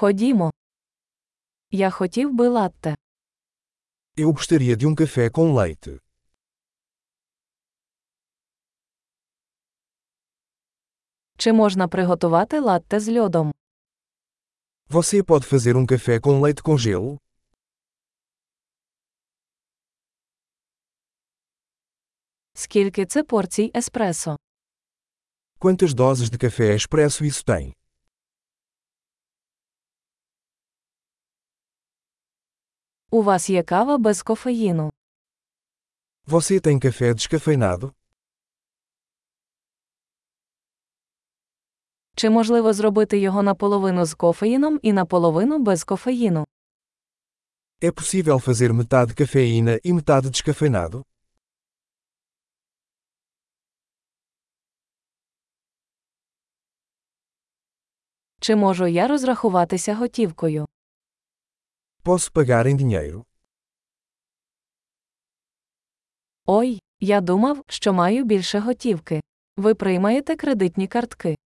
Ходімо. Я хотів би латте. Eu gostaria de um café com leite. Чи можна приготувати латте з льодом? Você pode fazer um café com leite com gelo? Скільки це порцій еспресо? Quantas doses de café expresso isso tem? У вас є кава без кофеїну. Você tem café descafeinado? Чи можливо зробити його наполовину з кофеїном і наполовину без кофеїну? É possível fazer metade cafeína e metade descafeinado? Чи можу я розрахуватися готівкою? Posso pagar em dinheiro? Ой, я думав, що маю більше готівки. Ви приймаєте кредитні картки.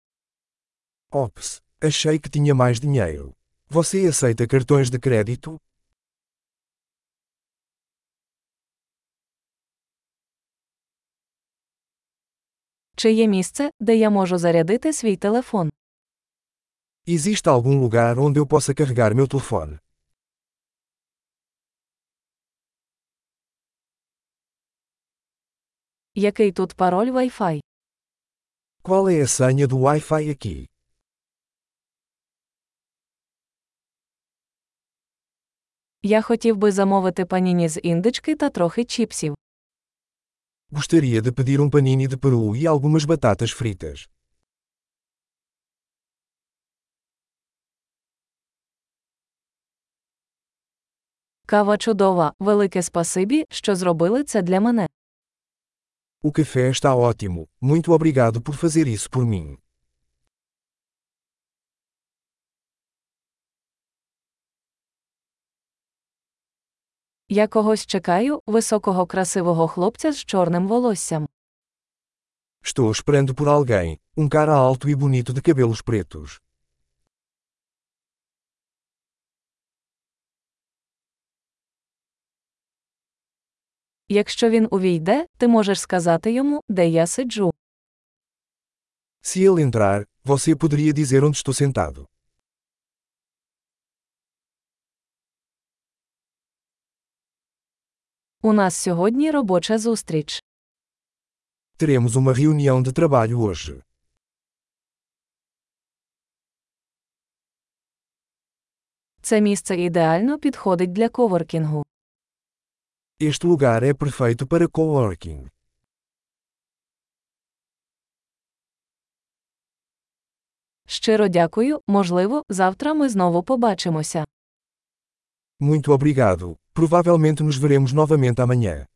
Ops, achei que tinha mais dinheiro. Você aceita cartões de crédito? Чи є місце, де я можу зарядити свій телефон? Existe algum lugar onde eu possa carregar meu telefone? Який тут пароль Wi-Fi? Qual é a senha do Wi-Fi aqui? Я хотів би замовити паніні з індички та трохи чіпсів. Gostaria de pedir um panini de peru e algumas batatas fritas. Кава чудова, велике спасибі, що зробили це для мене. O café está ótimo, muito obrigado por fazer isso por mim. Я когось чекаю, високого красивого хлопця з чорним волоссям. Estou esperando por alguém, um cara alto e bonito de cabelos pretos. Якщо він увійде, ти можеш сказати йому, де я сиджу. Se ele entrar, você poderia dizer onde estou sentado. У нас сьогодні робоча зустріч. Teremos uma reunião de trabalho hoje. Це місце ідеально підходить для коворкінгу. Este lugar é perfeito para coworking. Щиро дякую, можливо, завтра ми знову побачимося. Muito obrigado. Provavelmente nos veremos novamente amanhã.